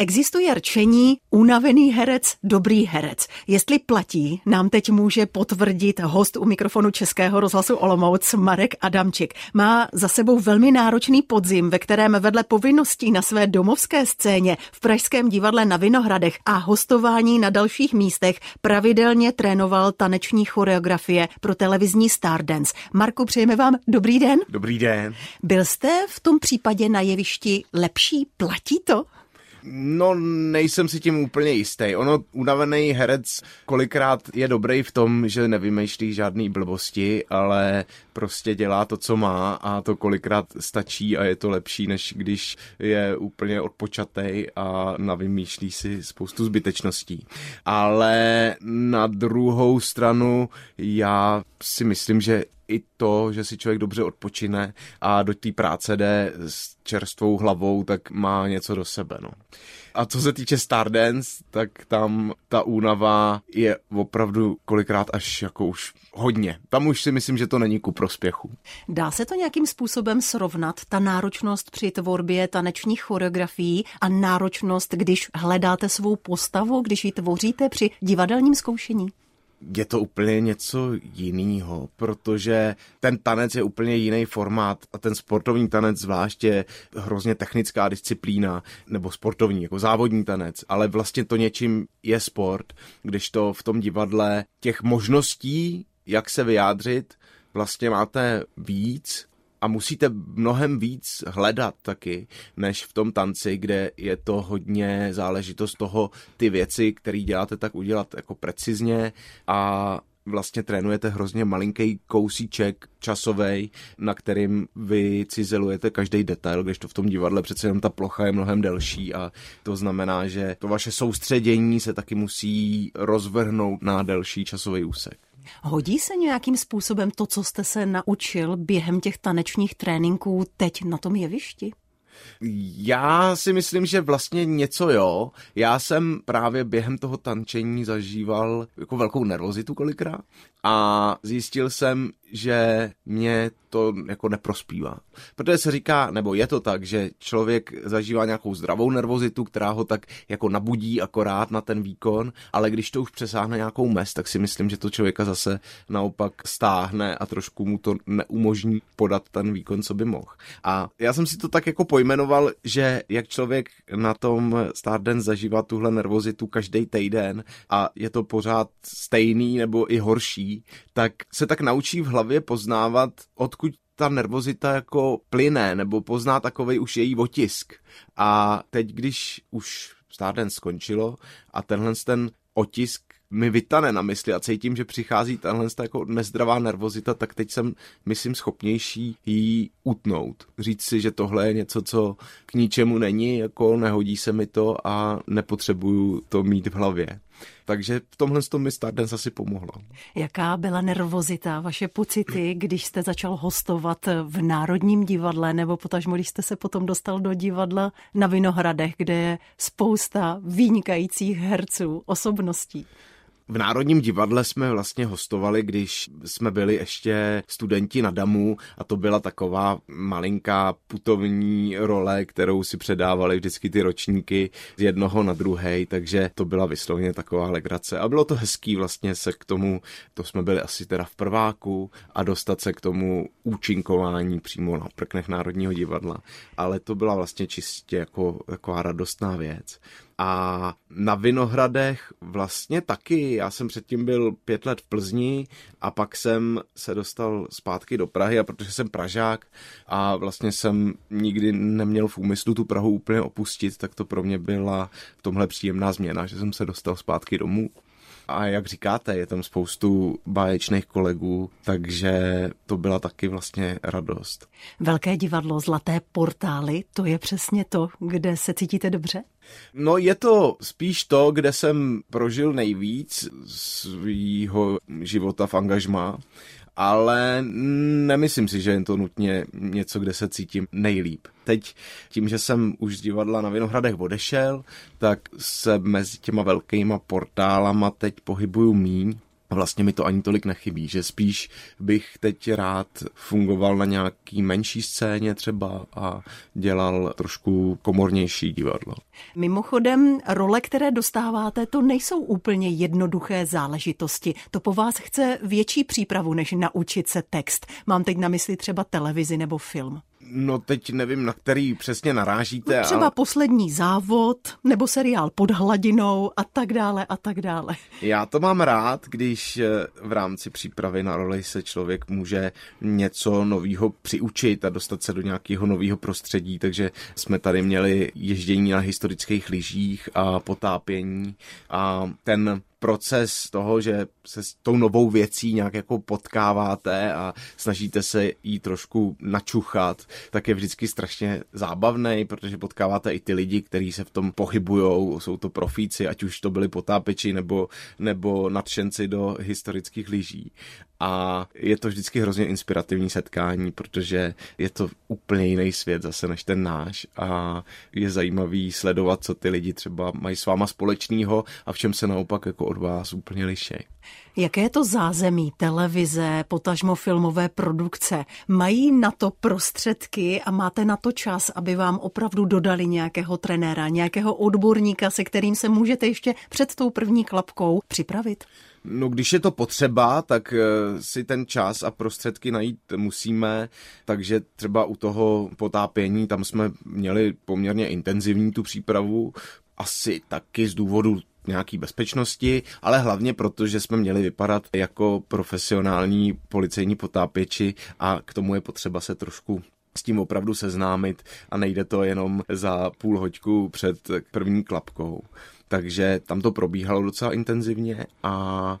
Existuje rčení unavený herec, dobrý herec. Jestli platí, nám teď může potvrdit host u mikrofonu Českého rozhlasu Olomouc Marek Adamčik. Má za sebou velmi náročný podzim, ve kterém vedle povinností na své domovské scéně v Pražském divadle na Vinohradech a hostování na dalších místech pravidelně trénoval taneční choreografie pro televizní Stardance. Marku, přejeme vám dobrý den. Dobrý den. Byl jste v tom případě na jevišti lepší? Platí to? No, nejsem si tím úplně jistý. Ono, unavený herec kolikrát je dobrý v tom, že nevymýšlí žádný blbosti, ale prostě dělá to, co má a to kolikrát stačí a je to lepší, než když je úplně odpočatej a navymýšlí si spoustu zbytečností. Ale na druhou stranu já si myslím, že i to, že si člověk dobře odpočine a do té práce jde s čerstvou hlavou, tak má něco do sebe. No. A co se týče Stardance, tak tam ta únava je opravdu kolikrát až jako už hodně. Tam už si myslím, že to není ku prospěchu. Dá se to nějakým způsobem srovnat, ta náročnost při tvorbě tanečních choreografií a náročnost, když hledáte svou postavu, když ji tvoříte při divadelním zkoušení? Je to úplně něco jiného, protože ten tanec je úplně jiný formát a ten sportovní tanec zvlášť je hrozně technická disciplína, nebo sportovní, jako závodní tanec, ale vlastně to něčím je sport, když to v tom divadle těch možností, jak se vyjádřit, vlastně máte víc a musíte mnohem víc hledat taky, než v tom tanci, kde je to hodně záležitost toho, ty věci, které děláte, tak udělat jako precizně a vlastně trénujete hrozně malinký kousíček časový, na kterým vy cizelujete každý detail, když to v tom divadle přece jenom ta plocha je mnohem delší a to znamená, že to vaše soustředění se taky musí rozvrhnout na delší časový úsek. Hodí se nějakým způsobem to, co jste se naučil během těch tanečních tréninků teď na tom jevišti? Já si myslím, že vlastně něco jo. Já jsem právě během toho tančení zažíval jako velkou nervozitu kolikrát a zjistil jsem, že mě to jako neprospívá. Protože se říká, nebo je to tak, že člověk zažívá nějakou zdravou nervozitu, která ho tak jako nabudí akorát na ten výkon, ale když to už přesáhne nějakou mez, tak si myslím, že to člověka zase naopak stáhne a trošku mu to neumožní podat ten výkon, co by mohl. A já jsem si to tak jako pojmenoval, že jak člověk na tom Stardance zažívá tuhle nervozitu každý týden a je to pořád stejný nebo i horší, tak se tak naučí v hlavě poznávat, odkud ta nervozita jako plyne, nebo pozná takovej už její otisk. A teď, když už Stardance skončilo a tenhle ten otisk mi vytane na mysli a cítím, že přichází tahle jako nezdravá nervozita, tak teď jsem, myslím, schopnější jí utnout. Říct si, že tohle je něco, co k ničemu není, jako nehodí se mi to a nepotřebuju to mít v hlavě. Takže v tomhle tom mi Stardance asi pomohlo. Jaká byla nervozita, vaše pocity, když jste začal hostovat v Národním divadle, nebo potažmo, když jste se potom dostal do divadla na Vinohradech, kde je spousta vynikajících herců, osobností? V Národním divadle jsme vlastně hostovali, když jsme byli ještě studenti na Damu a to byla taková malinká putovní role, kterou si předávali vždycky ty ročníky z jednoho na druhý, takže to byla vyslovně taková legrace. A bylo to hezký vlastně se k tomu, to jsme byli asi teda v prváku a dostat se k tomu účinkování přímo na prknech Národního divadla. Ale to byla vlastně čistě jako taková radostná věc. A na Vinohradech vlastně taky. Já jsem předtím byl pět let v Plzni a pak jsem se dostal zpátky do Prahy a protože jsem Pražák a vlastně jsem nikdy neměl v úmyslu tu Prahu úplně opustit, tak to pro mě byla v tomhle příjemná změna, že jsem se dostal zpátky domů. A jak říkáte, je tam spoustu báječných kolegů, takže to byla taky vlastně radost. Velké divadlo, zlaté portály, to je přesně to, kde se cítíte dobře? No je to spíš to, kde jsem prožil nejvíc svýho života v angažmá ale nemyslím si, že je to nutně něco, kde se cítím nejlíp. Teď tím, že jsem už z divadla na Vinohradech odešel, tak se mezi těma velkýma portálama teď pohybuju míň vlastně mi to ani tolik nechybí, že spíš bych teď rád fungoval na nějaký menší scéně třeba a dělal trošku komornější divadlo. Mimochodem, role, které dostáváte, to nejsou úplně jednoduché záležitosti. To po vás chce větší přípravu, než naučit se text. Mám teď na mysli třeba televizi nebo film. No teď nevím, na který přesně narážíte. No, třeba ale... poslední závod, nebo seriál pod hladinou a tak dále a tak dále. Já to mám rád, když eh, v rámci přípravy na roli se člověk může něco nového přiučit a dostat se do nějakého nového prostředí, takže jsme tady měli ježdění na historických lyžích a potápění a ten proces toho, že se s tou novou věcí nějak jako potkáváte a snažíte se jí trošku načuchat, tak je vždycky strašně zábavný, protože potkáváte i ty lidi, kteří se v tom pohybujou, jsou to profíci, ať už to byli potápeči nebo, nebo nadšenci do historických lyží. A je to vždycky hrozně inspirativní setkání, protože je to úplně jiný svět zase než ten náš a je zajímavý sledovat, co ty lidi třeba mají s váma společného a v čem se naopak jako od vás úplně lišej. Jaké je to zázemí televize, potažmo filmové produkce? Mají na to prostředky a máte na to čas, aby vám opravdu dodali nějakého trenéra, nějakého odborníka, se kterým se můžete ještě před tou první klapkou připravit? No, když je to potřeba, tak eh, si ten čas a prostředky najít musíme, takže třeba u toho potápění, tam jsme měli poměrně intenzivní tu přípravu, asi taky z důvodu nějaký bezpečnosti, ale hlavně proto, že jsme měli vypadat jako profesionální policejní potápěči a k tomu je potřeba se trošku s tím opravdu seznámit a nejde to jenom za půl hoďku před první klapkou. Takže tam to probíhalo docela intenzivně a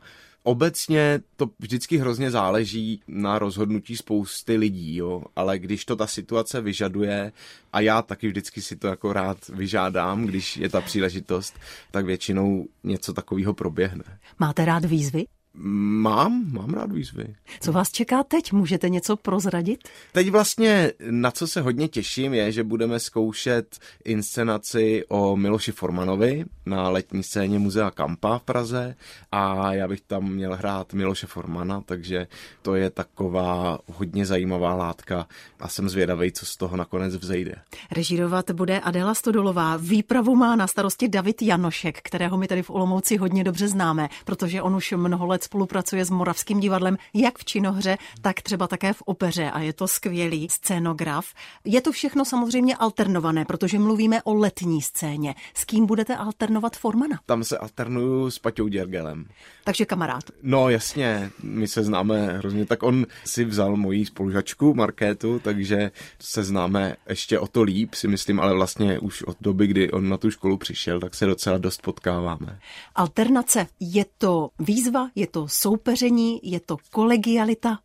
Obecně to vždycky hrozně záleží na rozhodnutí spousty lidí, jo? ale když to ta situace vyžaduje, a já taky vždycky si to jako rád vyžádám, když je ta příležitost, tak většinou něco takového proběhne. Máte rád výzvy? Mám, mám rád výzvy. Co vás čeká teď? Můžete něco prozradit? Teď vlastně na co se hodně těším je, že budeme zkoušet inscenaci o Miloši Formanovi na letní scéně Muzea Kampa v Praze a já bych tam měl hrát Miloše Formana, takže to je taková hodně zajímavá látka a jsem zvědavý, co z toho nakonec vzejde. Režírovat bude Adela Stodolová. Výpravu má na starosti David Janošek, kterého my tady v Olomouci hodně dobře známe, protože on už mnoho let spolupracuje s Moravským divadlem jak v činohře, tak třeba také v opeře a je to skvělý scénograf. Je to všechno samozřejmě alternované, protože mluvíme o letní scéně. S kým budete alternovat Formana? Tam se alternuju s Paťou Děrgelem. Takže kamarád. No jasně, my se známe hrozně, tak on si vzal moji spolužačku Markétu, takže se známe ještě o to líp, si myslím, ale vlastně už od doby, kdy on na tu školu přišel, tak se docela dost potkáváme. Alternace, je to výzva, je to soupeření, je to kolegialita?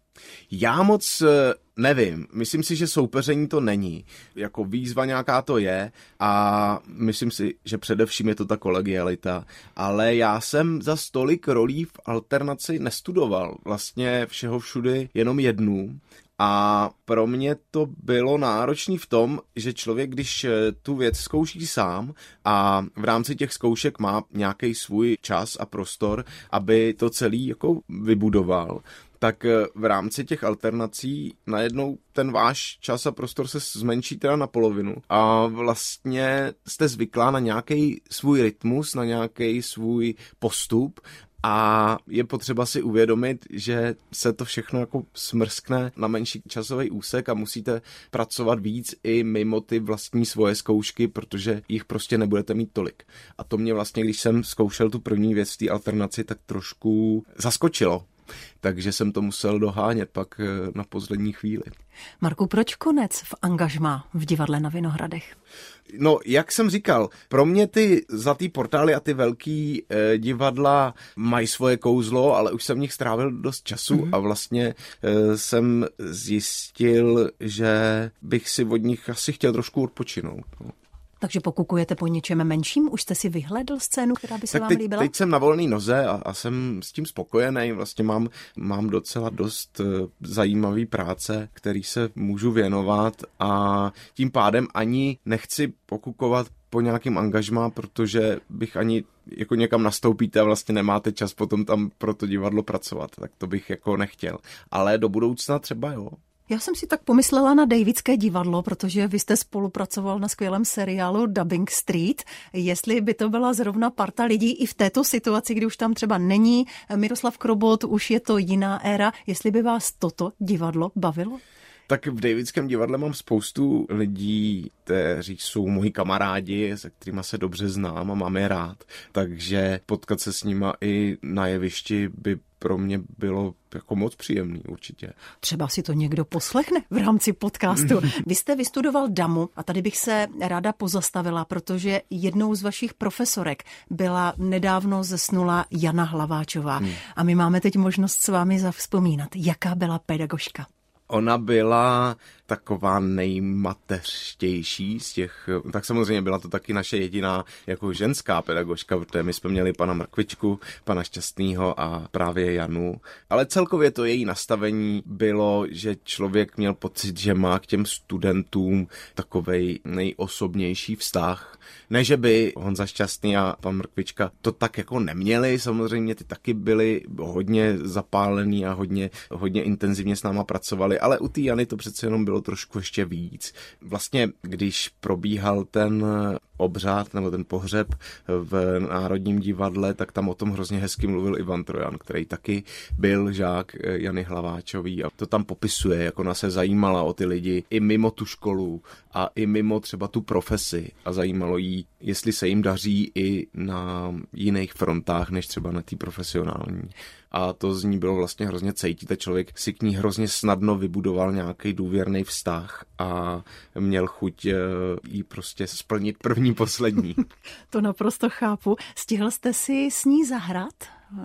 Já moc eh, nevím. Myslím si, že soupeření to není. Jako výzva nějaká to je a myslím si, že především je to ta kolegialita. Ale já jsem za stolik rolí v alternaci nestudoval. Vlastně všeho všudy jenom jednu. A pro mě to bylo náročné v tom, že člověk, když eh, tu věc zkouší sám a v rámci těch zkoušek má nějaký svůj čas a prostor, aby to celý jako vybudoval, tak eh, v rámci těch alternací najednou ten váš čas a prostor se zmenší teda na polovinu. A vlastně jste zvyklá na nějaký svůj rytmus, na nějaký svůj postup a je potřeba si uvědomit, že se to všechno jako smrskne na menší časový úsek a musíte pracovat víc i mimo ty vlastní svoje zkoušky, protože jich prostě nebudete mít tolik. A to mě vlastně, když jsem zkoušel tu první věc v té alternaci, tak trošku zaskočilo, takže jsem to musel dohánět pak eh, na poslední chvíli. Marku, proč konec v angažmá v divadle na Vinohradech? No, jak jsem říkal, pro mě ty zlatý portály a ty velký e, divadla mají svoje kouzlo, ale už jsem v nich strávil dost času mm-hmm. a vlastně e, jsem zjistil, že bych si od nich asi chtěl trošku odpočinout. No. Takže pokukujete po něčem menším? Už jste si vyhledl scénu, která by se tak vám teď, líbila? Teď jsem na volné noze a, a jsem s tím spokojený. Vlastně mám, mám docela dost uh, zajímavý práce, který se můžu věnovat a tím pádem ani nechci pokukovat po nějakým angažmá, protože bych ani jako někam nastoupíte a vlastně nemáte čas potom tam pro to divadlo pracovat, tak to bych jako nechtěl. Ale do budoucna třeba jo. Já jsem si tak pomyslela na Davidské divadlo, protože vy jste spolupracoval na skvělém seriálu Dubbing Street. Jestli by to byla zrovna parta lidí i v této situaci, kdy už tam třeba není Miroslav Krobot, už je to jiná éra, jestli by vás toto divadlo bavilo? Tak v Davidském divadle mám spoustu lidí, kteří jsou moji kamarádi, se kterými se dobře znám a mám je rád. Takže potkat se s nima i na jevišti by pro mě bylo jako moc příjemný určitě. Třeba si to někdo poslechne v rámci podcastu. Vy jste vystudoval DAMu a tady bych se ráda pozastavila, protože jednou z vašich profesorek byla nedávno zesnula Jana Hlaváčová. Hmm. A my máme teď možnost s vámi zavzpomínat, jaká byla pedagožka. Ona byla taková nejmateřštější z těch, tak samozřejmě byla to taky naše jediná jako ženská pedagožka, protože my jsme měli pana Mrkvičku, pana Šťastného a právě Janu. Ale celkově to její nastavení bylo, že člověk měl pocit, že má k těm studentům takovej nejosobnější vztah. Ne, že by Honza Šťastný a pan Mrkvička to tak jako neměli, samozřejmě ty taky byli hodně zapálený a hodně, hodně intenzivně s náma pracovali, ale u té Jany to přece jenom bylo trošku ještě víc. Vlastně, když probíhal ten obřád nebo ten pohřeb v Národním divadle, tak tam o tom hrozně hezky mluvil Ivan Trojan, který taky byl žák Jany Hlaváčový a to tam popisuje, jak ona se zajímala o ty lidi i mimo tu školu a i mimo třeba tu profesi. A zajímalo jí, jestli se jim daří i na jiných frontách, než třeba na té profesionální. A to z ní bylo vlastně hrozně cítit a člověk si k ní hrozně snadno vybudoval nějaký důvěrný vztah a měl chuť eh, jí prostě splnit první, poslední. to naprosto chápu. Stihl jste si s ní zahrát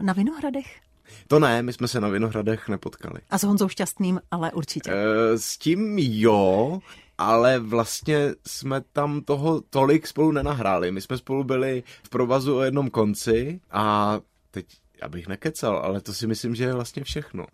na Vinohradech? To ne, my jsme se na Vinohradech nepotkali. A s Honzou Šťastným, ale určitě. E, s tím jo, ale vlastně jsme tam toho tolik spolu nenahráli. My jsme spolu byli v provazu o jednom konci a teď abych nekecal, ale to si myslím, že je vlastně všechno.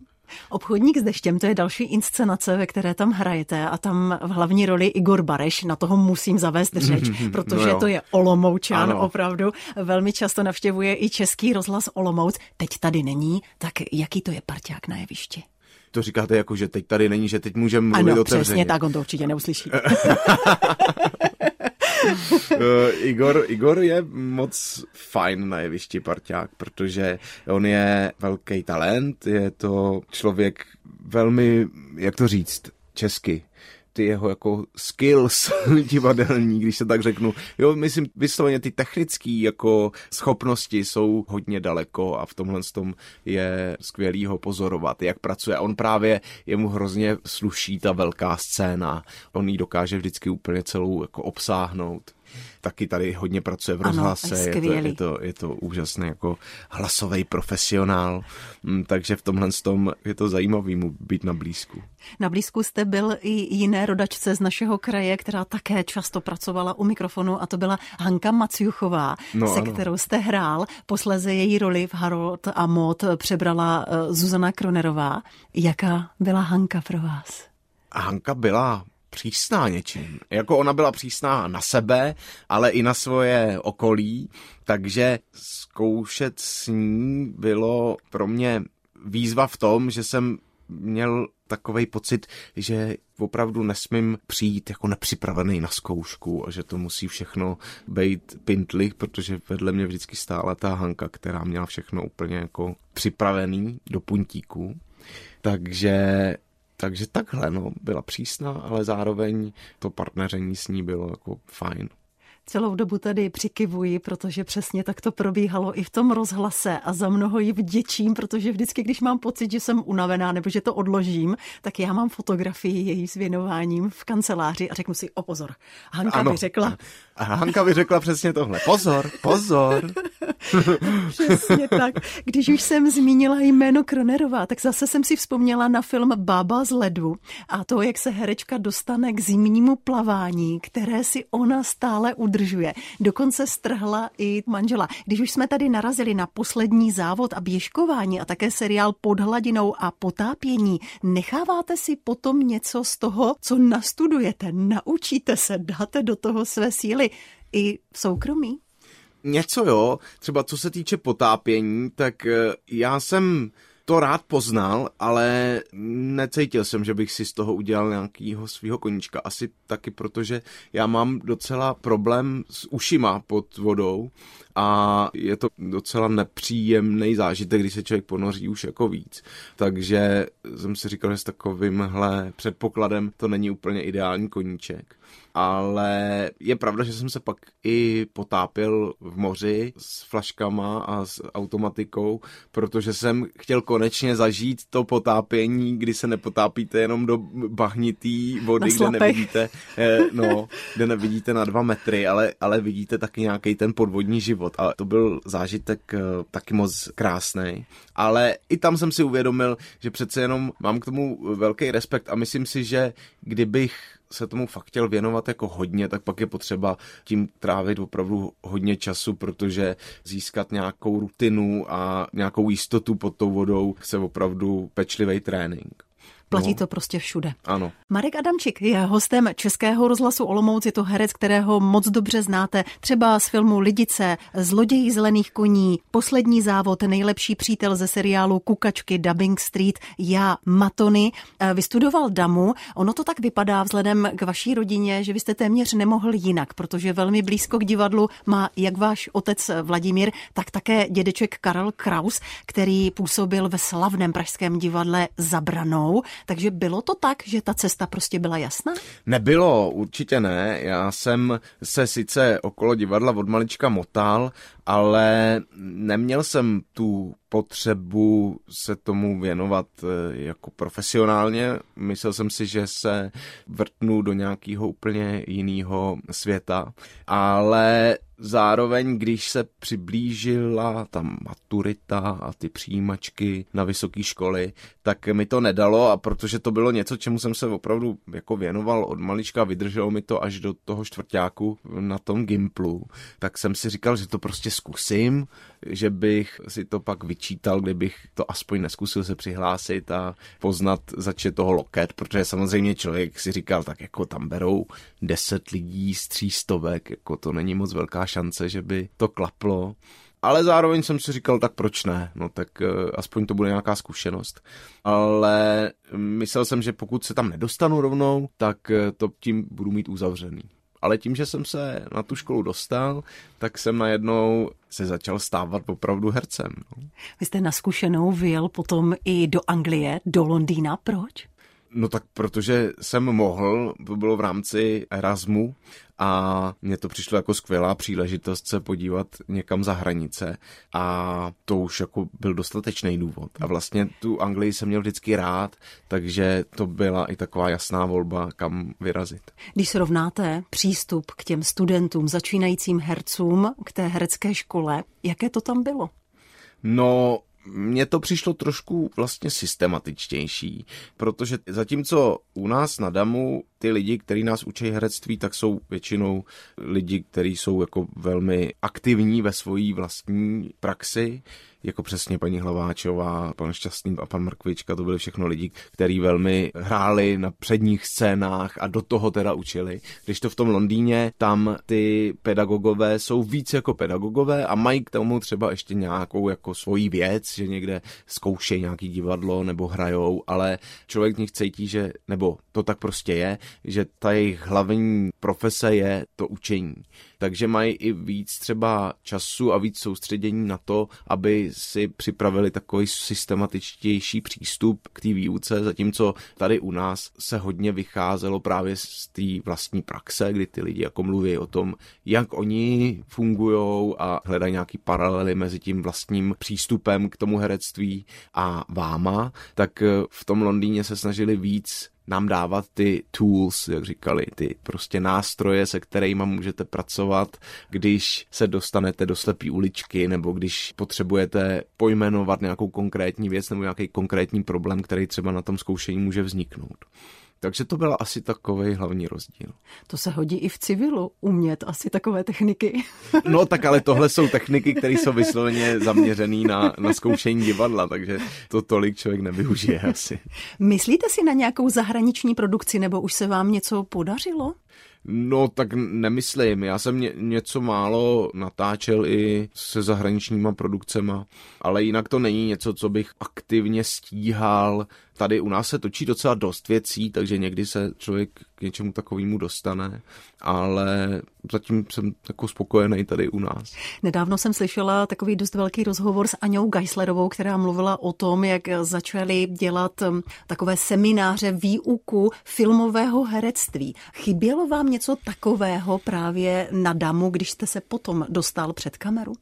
Obchodník s deštěm, to je další inscenace, ve které tam hrajete a tam v hlavní roli Igor Bareš, na toho musím zavést řeč, protože no to je Olomoučan ano. opravdu, velmi často navštěvuje i český rozhlas Olomouc, teď tady není, tak jaký to je parťák na jevišti? To říkáte jako, že teď tady není, že teď můžeme mluvit ano, otevřeně. přesně tak, on to určitě neuslyší. uh, Igor, Igor je moc fajn na jevišti parťák, protože on je velký talent, je to člověk velmi, jak to říct, česky, ty jeho jako skills divadelní, když se tak řeknu. Jo, myslím, vysloveně ty technické jako schopnosti jsou hodně daleko a v tomhle tom je skvělý ho pozorovat, jak pracuje. On právě, jemu hrozně sluší ta velká scéna. On ji dokáže vždycky úplně celou jako obsáhnout taky tady hodně pracuje v rozhlase, ano, je, to, je, to, je to úžasný jako hlasový profesionál, mm, takže v tomhle tom je to zajímavý mu být na blízku. Na blízku jste byl i jiné rodačce z našeho kraje, která také často pracovala u mikrofonu a to byla Hanka Maciuchová, no, se ano. kterou jste hrál. Posleze její roli v Harold a Mod přebrala eh, Zuzana Kronerová. Jaká byla Hanka pro vás? Hanka byla přísná něčím. Jako ona byla přísná na sebe, ale i na svoje okolí, takže zkoušet s ní bylo pro mě výzva v tom, že jsem měl takový pocit, že opravdu nesmím přijít jako nepřipravený na zkoušku a že to musí všechno být pintlich, protože vedle mě vždycky stála ta Hanka, která měla všechno úplně jako připravený do puntíku. Takže takže takhle, no, byla přísná, ale zároveň to partneření s ní bylo jako fajn. Celou dobu tady přikivuji, protože přesně tak to probíhalo i v tom rozhlase a za mnoho ji vděčím, protože vždycky, když mám pocit, že jsem unavená nebo že to odložím, tak já mám fotografii její s věnováním v kanceláři a řeknu si, o pozor, Hanka ano. by řekla. A Hanka by řekla přesně tohle, pozor, pozor. přesně tak. Když už jsem zmínila jméno Kronerová, tak zase jsem si vzpomněla na film Bába z ledu a to, jak se herečka dostane k zimnímu plavání, které si ona stále udrží udržuje. Dokonce strhla i manžela. Když už jsme tady narazili na poslední závod a běžkování a také seriál Pod hladinou a potápění, necháváte si potom něco z toho, co nastudujete, naučíte se, dáte do toho své síly. i v soukromí? Něco jo, třeba co se týče potápění, tak eh, já jsem to rád poznal, ale necítil jsem, že bych si z toho udělal nějakýho svého koníčka. Asi taky protože já mám docela problém s ušima pod vodou a je to docela nepříjemný zážitek, když se člověk ponoří už jako víc. Takže jsem si říkal, že s takovýmhle předpokladem to není úplně ideální koníček ale je pravda, že jsem se pak i potápil v moři s flaškama a s automatikou, protože jsem chtěl konečně zažít to potápění, kdy se nepotápíte jenom do bahnitý vody, kde nevidíte, eh, no, kde nevidíte na dva metry, ale, ale vidíte taky nějaký ten podvodní život. A to byl zážitek eh, taky moc krásný. Ale i tam jsem si uvědomil, že přece jenom mám k tomu velký respekt a myslím si, že kdybych se tomu fakt chtěl věnovat jako hodně, tak pak je potřeba tím trávit opravdu hodně času, protože získat nějakou rutinu a nějakou jistotu pod tou vodou chce opravdu pečlivý trénink. Platí no. to prostě všude. Ano. Marek Adamčik je hostem Českého rozhlasu Olomouc. Je to herec, kterého moc dobře znáte. Třeba z filmu Lidice, Zloději zelených koní, Poslední závod, nejlepší přítel ze seriálu Kukačky, Dubbing Street, Já, Matony. Eh, vystudoval Damu. Ono to tak vypadá vzhledem k vaší rodině, že vy jste téměř nemohl jinak, protože velmi blízko k divadlu má jak váš otec Vladimír, tak také dědeček Karel Kraus, který působil ve slavném pražském divadle Zabranou. Takže bylo to tak, že ta cesta prostě byla jasná? Nebylo, určitě ne. Já jsem se sice okolo divadla od malička motal, ale neměl jsem tu potřebu se tomu věnovat eh, jako profesionálně. Myslel jsem si, že se vrtnu do nějakého úplně jiného světa, ale zároveň, když se přiblížila ta maturita a ty přijímačky na vysoké školy, tak mi to nedalo a protože to bylo něco, čemu jsem se opravdu jako věnoval od malička, vydrželo mi to až do toho čtvrtáku na tom Gimplu, tak jsem si říkal, že to prostě zkusím, že bych si to pak vyčítal, kdybych to aspoň neskusil se přihlásit a poznat zač toho loket, protože samozřejmě člověk si říkal, tak jako tam berou deset lidí z třístovek, jako to není moc velká šance, že by to klaplo. Ale zároveň jsem si říkal, tak proč ne? No tak uh, aspoň to bude nějaká zkušenost. Ale myslel jsem, že pokud se tam nedostanu rovnou, tak uh, to tím budu mít uzavřený ale tím, že jsem se na tu školu dostal, tak jsem najednou se začal stávat opravdu hercem. No. Vy jste na zkušenou vyjel potom i do Anglie, do Londýna. Proč? No tak protože jsem mohl, to bylo v rámci Erasmu a mně to přišlo jako skvělá příležitost se podívat někam za hranice a to už jako byl dostatečný důvod. A vlastně tu Anglii jsem měl vždycky rád, takže to byla i taková jasná volba, kam vyrazit. Když srovnáte přístup k těm studentům, začínajícím hercům, k té herecké škole, jaké to tam bylo? No, mně to přišlo trošku vlastně systematičtější, protože zatímco u nás na Damu ty lidi, kteří nás učí herectví, tak jsou většinou lidi, kteří jsou jako velmi aktivní ve své vlastní praxi, jako přesně paní Hlaváčová, pan Šťastný a pan Mrkvička, to byly všechno lidi, kteří velmi hráli na předních scénách a do toho teda učili. Když to v tom Londýně, tam ty pedagogové jsou víc jako pedagogové a mají k tomu třeba ještě nějakou jako svoji věc, že někde zkoušejí nějaký divadlo nebo hrajou, ale člověk v nich cítí, že, nebo to tak prostě je, že ta jejich hlavní profese je to učení. Takže mají i víc třeba času a víc soustředění na to, aby si připravili takový systematičtější přístup k té výuce, zatímco tady u nás se hodně vycházelo právě z té vlastní praxe, kdy ty lidi jako mluví o tom, jak oni fungují a hledají nějaký paralely mezi tím vlastním přístupem k tomu herectví a váma, tak v tom Londýně se snažili víc nám dávat ty tools, jak říkali, ty prostě nástroje, se kterými můžete pracovat, když se dostanete do slepý uličky nebo když potřebujete pojmenovat nějakou konkrétní věc nebo nějaký konkrétní problém, který třeba na tom zkoušení může vzniknout. Takže to byl asi takový hlavní rozdíl. To se hodí i v civilu, umět asi takové techniky. no tak ale tohle jsou techniky, které jsou vysloveně zaměřené na, na zkoušení divadla, takže to tolik člověk nevyužije asi. Myslíte si na nějakou zahraniční produkci nebo už se vám něco podařilo? No tak nemyslím, já jsem ně, něco málo natáčel i se zahraničníma produkcema, ale jinak to není něco, co bych aktivně stíhal. Tady u nás se točí docela dost věcí, takže někdy se člověk k něčemu takovému dostane, ale zatím jsem jako spokojený tady u nás. Nedávno jsem slyšela takový dost velký rozhovor s Aňou Geislerovou, která mluvila o tom, jak začali dělat um, takové semináře výuku filmového herectví. Chybělo vám něco takového právě na Damu, když jste se potom dostal před kameru?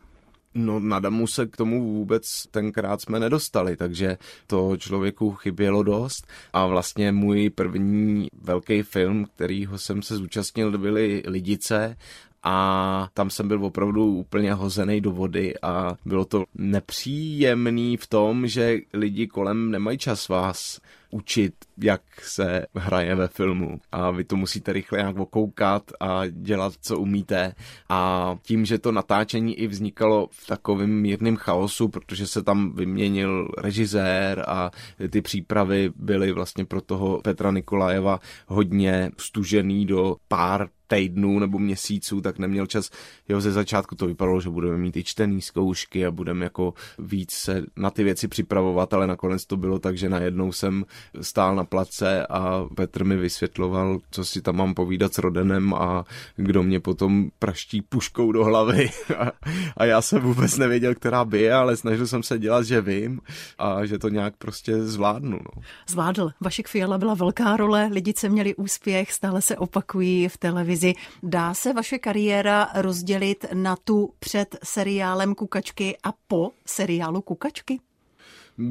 No na Damu se k tomu vůbec tenkrát jsme nedostali, takže to člověku chybělo dost. A vlastně můj první velký film, kterýho jsem se zúčastnil, byly Lidice a tam jsem byl opravdu úplně hozený do vody a bylo to nepříjemný v tom, že lidi kolem nemají čas vás učit, jak se hraje ve filmu. A vy to musíte rychle nějak okoukat a dělat, co umíte. A tím, že to natáčení i vznikalo v takovém mírném chaosu, protože se tam vyměnil režisér a ty přípravy byly vlastně pro toho Petra Nikolajeva hodně stužený do pár týdnů nebo měsíců, tak neměl čas. Jo, ze začátku to vypadalo, že budeme mít i čtený zkoušky a budeme jako víc se na ty věci připravovat, ale nakonec to bylo tak, že najednou jsem stál na place a Petr mi vysvětloval, co si tam mám povídat s Rodenem a kdo mě potom praští puškou do hlavy. a, já jsem vůbec nevěděl, která by je, ale snažil jsem se dělat, že vím a že to nějak prostě zvládnu. No. Zvládl. Vašek Fiala byla velká role, lidice měli úspěch, stále se opakují v televizi. Dá se vaše kariéra rozdělit na tu před seriálem Kukačky a po seriálu Kukačky?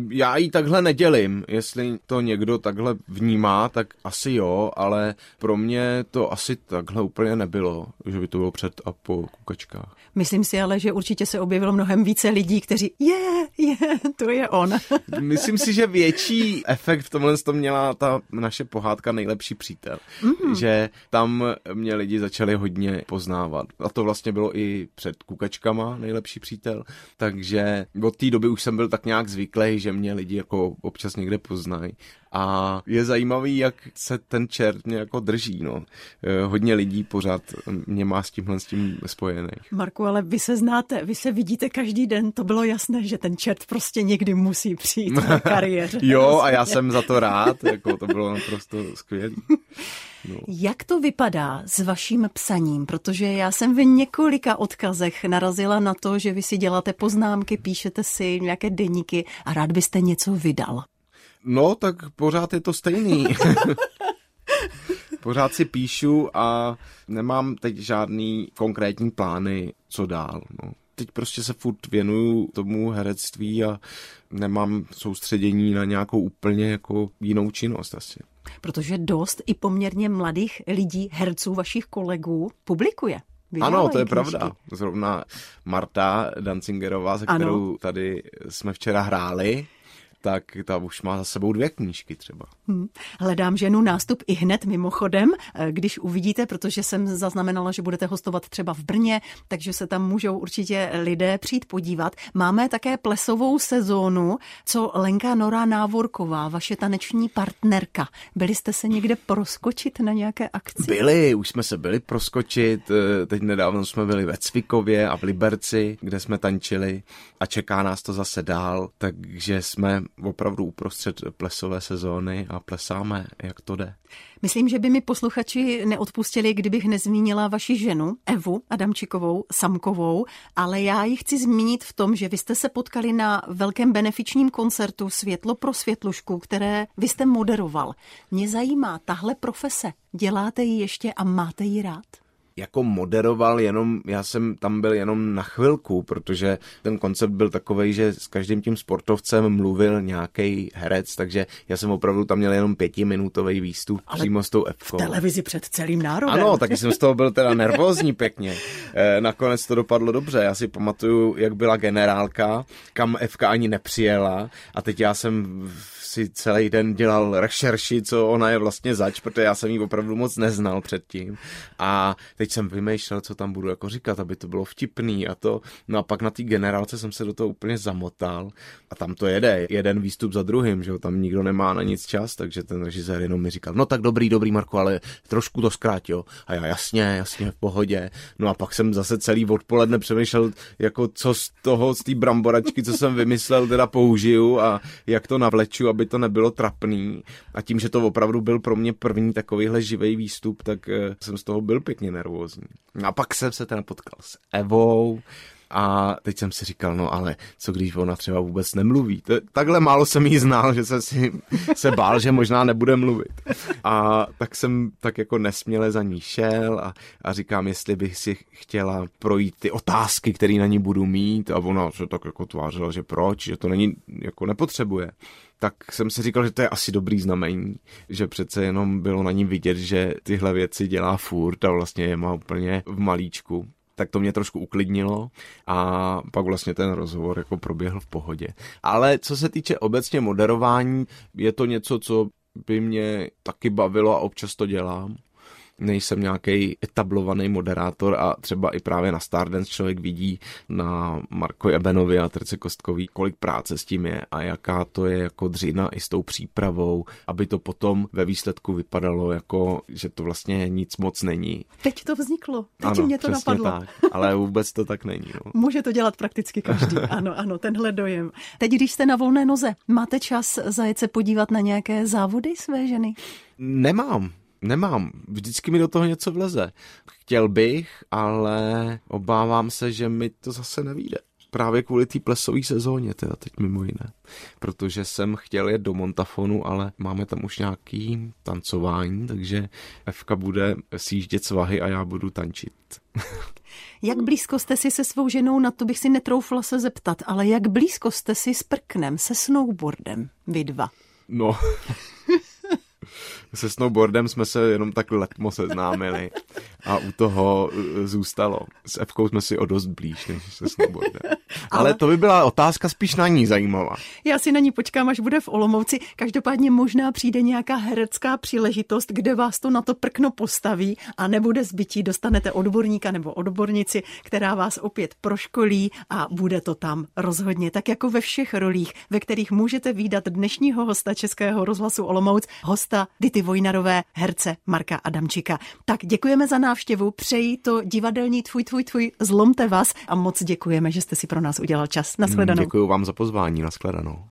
Já ji takhle nedělím. Jestli to někdo takhle vnímá, tak asi jo, ale pro mě to asi takhle úplně nebylo, že by to bylo před a po kukačkách. Myslím si ale, že určitě se objevilo mnohem více lidí, kteří je, je, to je on. Myslím si, že větší efekt v tomhle tom měla ta naše pohádka Nejlepší přítel. Mm. Že tam mě lidi začali hodně poznávat. A to vlastně bylo i před kukačkama Nejlepší přítel. Takže od té doby už jsem byl tak nějak zvyklý, že mě lidi jako občas někde poznají. A je zajímavý, jak se ten čert mě jako drží, no. Eh, hodně lidí pořád mě má s tímhle s tím spojených. Marku, ale vy se znáte, vy se vidíte každý den, to bylo jasné, že ten čert prostě někdy musí přijít na kariéře. jo, a já jsem za to rád, jako to bylo naprosto skvělé. No. Jak to vypadá s vaším psaním? Protože já jsem v několika odkazech narazila na to, že vy si děláte poznámky, píšete si nějaké deníky a rád byste něco vydal. No, tak pořád je to stejný. pořád si píšu a nemám teď žádný konkrétní plány, co dál. No. Teď prostě se furt věnuju tomu herectví a nemám soustředění na nějakou úplně jako jinou činnost asi. Protože dost i poměrně mladých lidí, herců vašich kolegů, publikuje. Vydávají ano, to je knižky. pravda. Zrovna Marta Dancingerová, se kterou ano. tady jsme včera hráli, tak ta už má za sebou dvě knížky třeba. Hmm. Hledám ženu nástup i hned mimochodem, eh, když uvidíte, protože jsem zaznamenala, že budete hostovat třeba v Brně, takže se tam můžou určitě lidé přijít podívat. Máme také plesovou sezónu, co Lenka Nora Návorková, vaše taneční partnerka. Byli jste se někde proskočit na nějaké akci? Byli, už jsme se byli proskočit. Eh, teď nedávno jsme byli ve Cvikově a v Liberci, kde jsme tančili a čeká nás to zase dál, takže jsme opravdu uprostřed plesové sezóny a plesáme, jak to jde. Myslím, že by mi posluchači neodpustili, kdybych nezmínila vaši ženu, Evu Adamčikovou, Samkovou, ale já ji chci zmínit v tom, že vy jste se potkali na velkém benefičním koncertu Světlo pro světlušku, které vy jste moderoval. Mě zajímá tahle profese. Děláte ji ještě a máte ji rád? Jako moderoval jenom, já jsem tam byl jenom na chvilku, protože ten koncept byl takový, že s každým tím sportovcem mluvil nějaký herec, takže já jsem opravdu tam měl jenom pětiminutový výstup Ale přímo s tou Fkou. v televizi před celým národem. Ano, taky jsem z toho byl teda nervózní pěkně. E, nakonec to dopadlo dobře, já si pamatuju, jak byla generálka, kam Fka ani nepřijela a teď já jsem si celý den dělal rešerši, co ona je vlastně zač, protože já jsem ji opravdu moc neznal předtím. A teď jsem vymýšlel, co tam budu jako říkat, aby to bylo vtipný a to. No a pak na té generálce jsem se do toho úplně zamotal a tam to jede, jeden výstup za druhým, že jo, tam nikdo nemá na nic čas, takže ten režisér jenom mi říkal, no tak dobrý, dobrý Marko, ale trošku to zkrátil. A já jasně, jasně, v pohodě. No a pak jsem zase celý odpoledne přemýšlel, jako co z toho, z té bramboračky, co jsem vymyslel, teda použiju a jak to navleču, aby to nebylo trapný. A tím, že to opravdu byl pro mě první takovýhle živý výstup, tak eh, jsem z toho byl pěkně nervózní. No a pak jsem se teda potkal s Evou, a teď jsem si říkal, no ale co když ona třeba vůbec nemluví. To, takhle málo jsem jí znal, že jsem si se bál, že možná nebude mluvit. A tak jsem tak jako nesměle za ní šel a, a říkám, jestli bych si chtěla projít ty otázky, které na ní budu mít a ona se tak jako tvářila, že proč, že to není, jako nepotřebuje tak jsem si říkal, že to je asi dobrý znamení, že přece jenom bylo na ní vidět, že tyhle věci dělá furt a vlastně je má úplně v malíčku tak to mě trošku uklidnilo a pak vlastně ten rozhovor jako proběhl v pohodě. Ale co se týče obecně moderování, je to něco, co by mě taky bavilo a občas to dělám nejsem nějaký etablovaný moderátor a třeba i právě na Stardance člověk vidí na Marko Ebenovi a Trce Kostkový, kolik práce s tím je a jaká to je jako dřina i s tou přípravou, aby to potom ve výsledku vypadalo jako, že to vlastně nic moc není. Teď to vzniklo, teď ano, mě to napadlo. Tak, ale vůbec to tak není. No. Může to dělat prakticky každý, ano, ano, tenhle dojem. Teď, když jste na volné noze, máte čas zajet se podívat na nějaké závody své ženy? Nemám, Nemám. Vždycky mi do toho něco vleze. Chtěl bych, ale obávám se, že mi to zase nevíde. Právě kvůli té plesové sezóně, teda teď mimo jiné. Protože jsem chtěl jet do Montafonu, ale máme tam už nějaký tancování, takže Fka bude sjíždět svahy a já budu tančit. Jak blízko jste si se svou ženou, na to bych si netroufla se zeptat, ale jak blízko jste si s prknem, se snowboardem, vy dva? No, se snowboardem jsme se jenom tak letmo seznámili a u toho uh, zůstalo. S Evkou jsme si o dost blíž než se snowboardem. Ale, Ale to by byla otázka spíš na ní zajímavá. Já si na ní počkám, až bude v Olomouci. Každopádně možná přijde nějaká herecká příležitost, kde vás to na to prkno postaví a nebude zbytí. Dostanete odborníka nebo odbornici, která vás opět proškolí a bude to tam rozhodně. Tak jako ve všech rolích, ve kterých můžete výdat dnešního hosta Českého rozhlasu Olomouc, hosta Dity Vojnarové, herce Marka Adamčika. Tak děkujeme za návštěvu, přeji to divadelní tvůj, tvůj, tvůj, zlomte vás a moc děkujeme, že jste si pro nás udělal čas. Naschledanou. Děkuji vám za pozvání, naschledanou.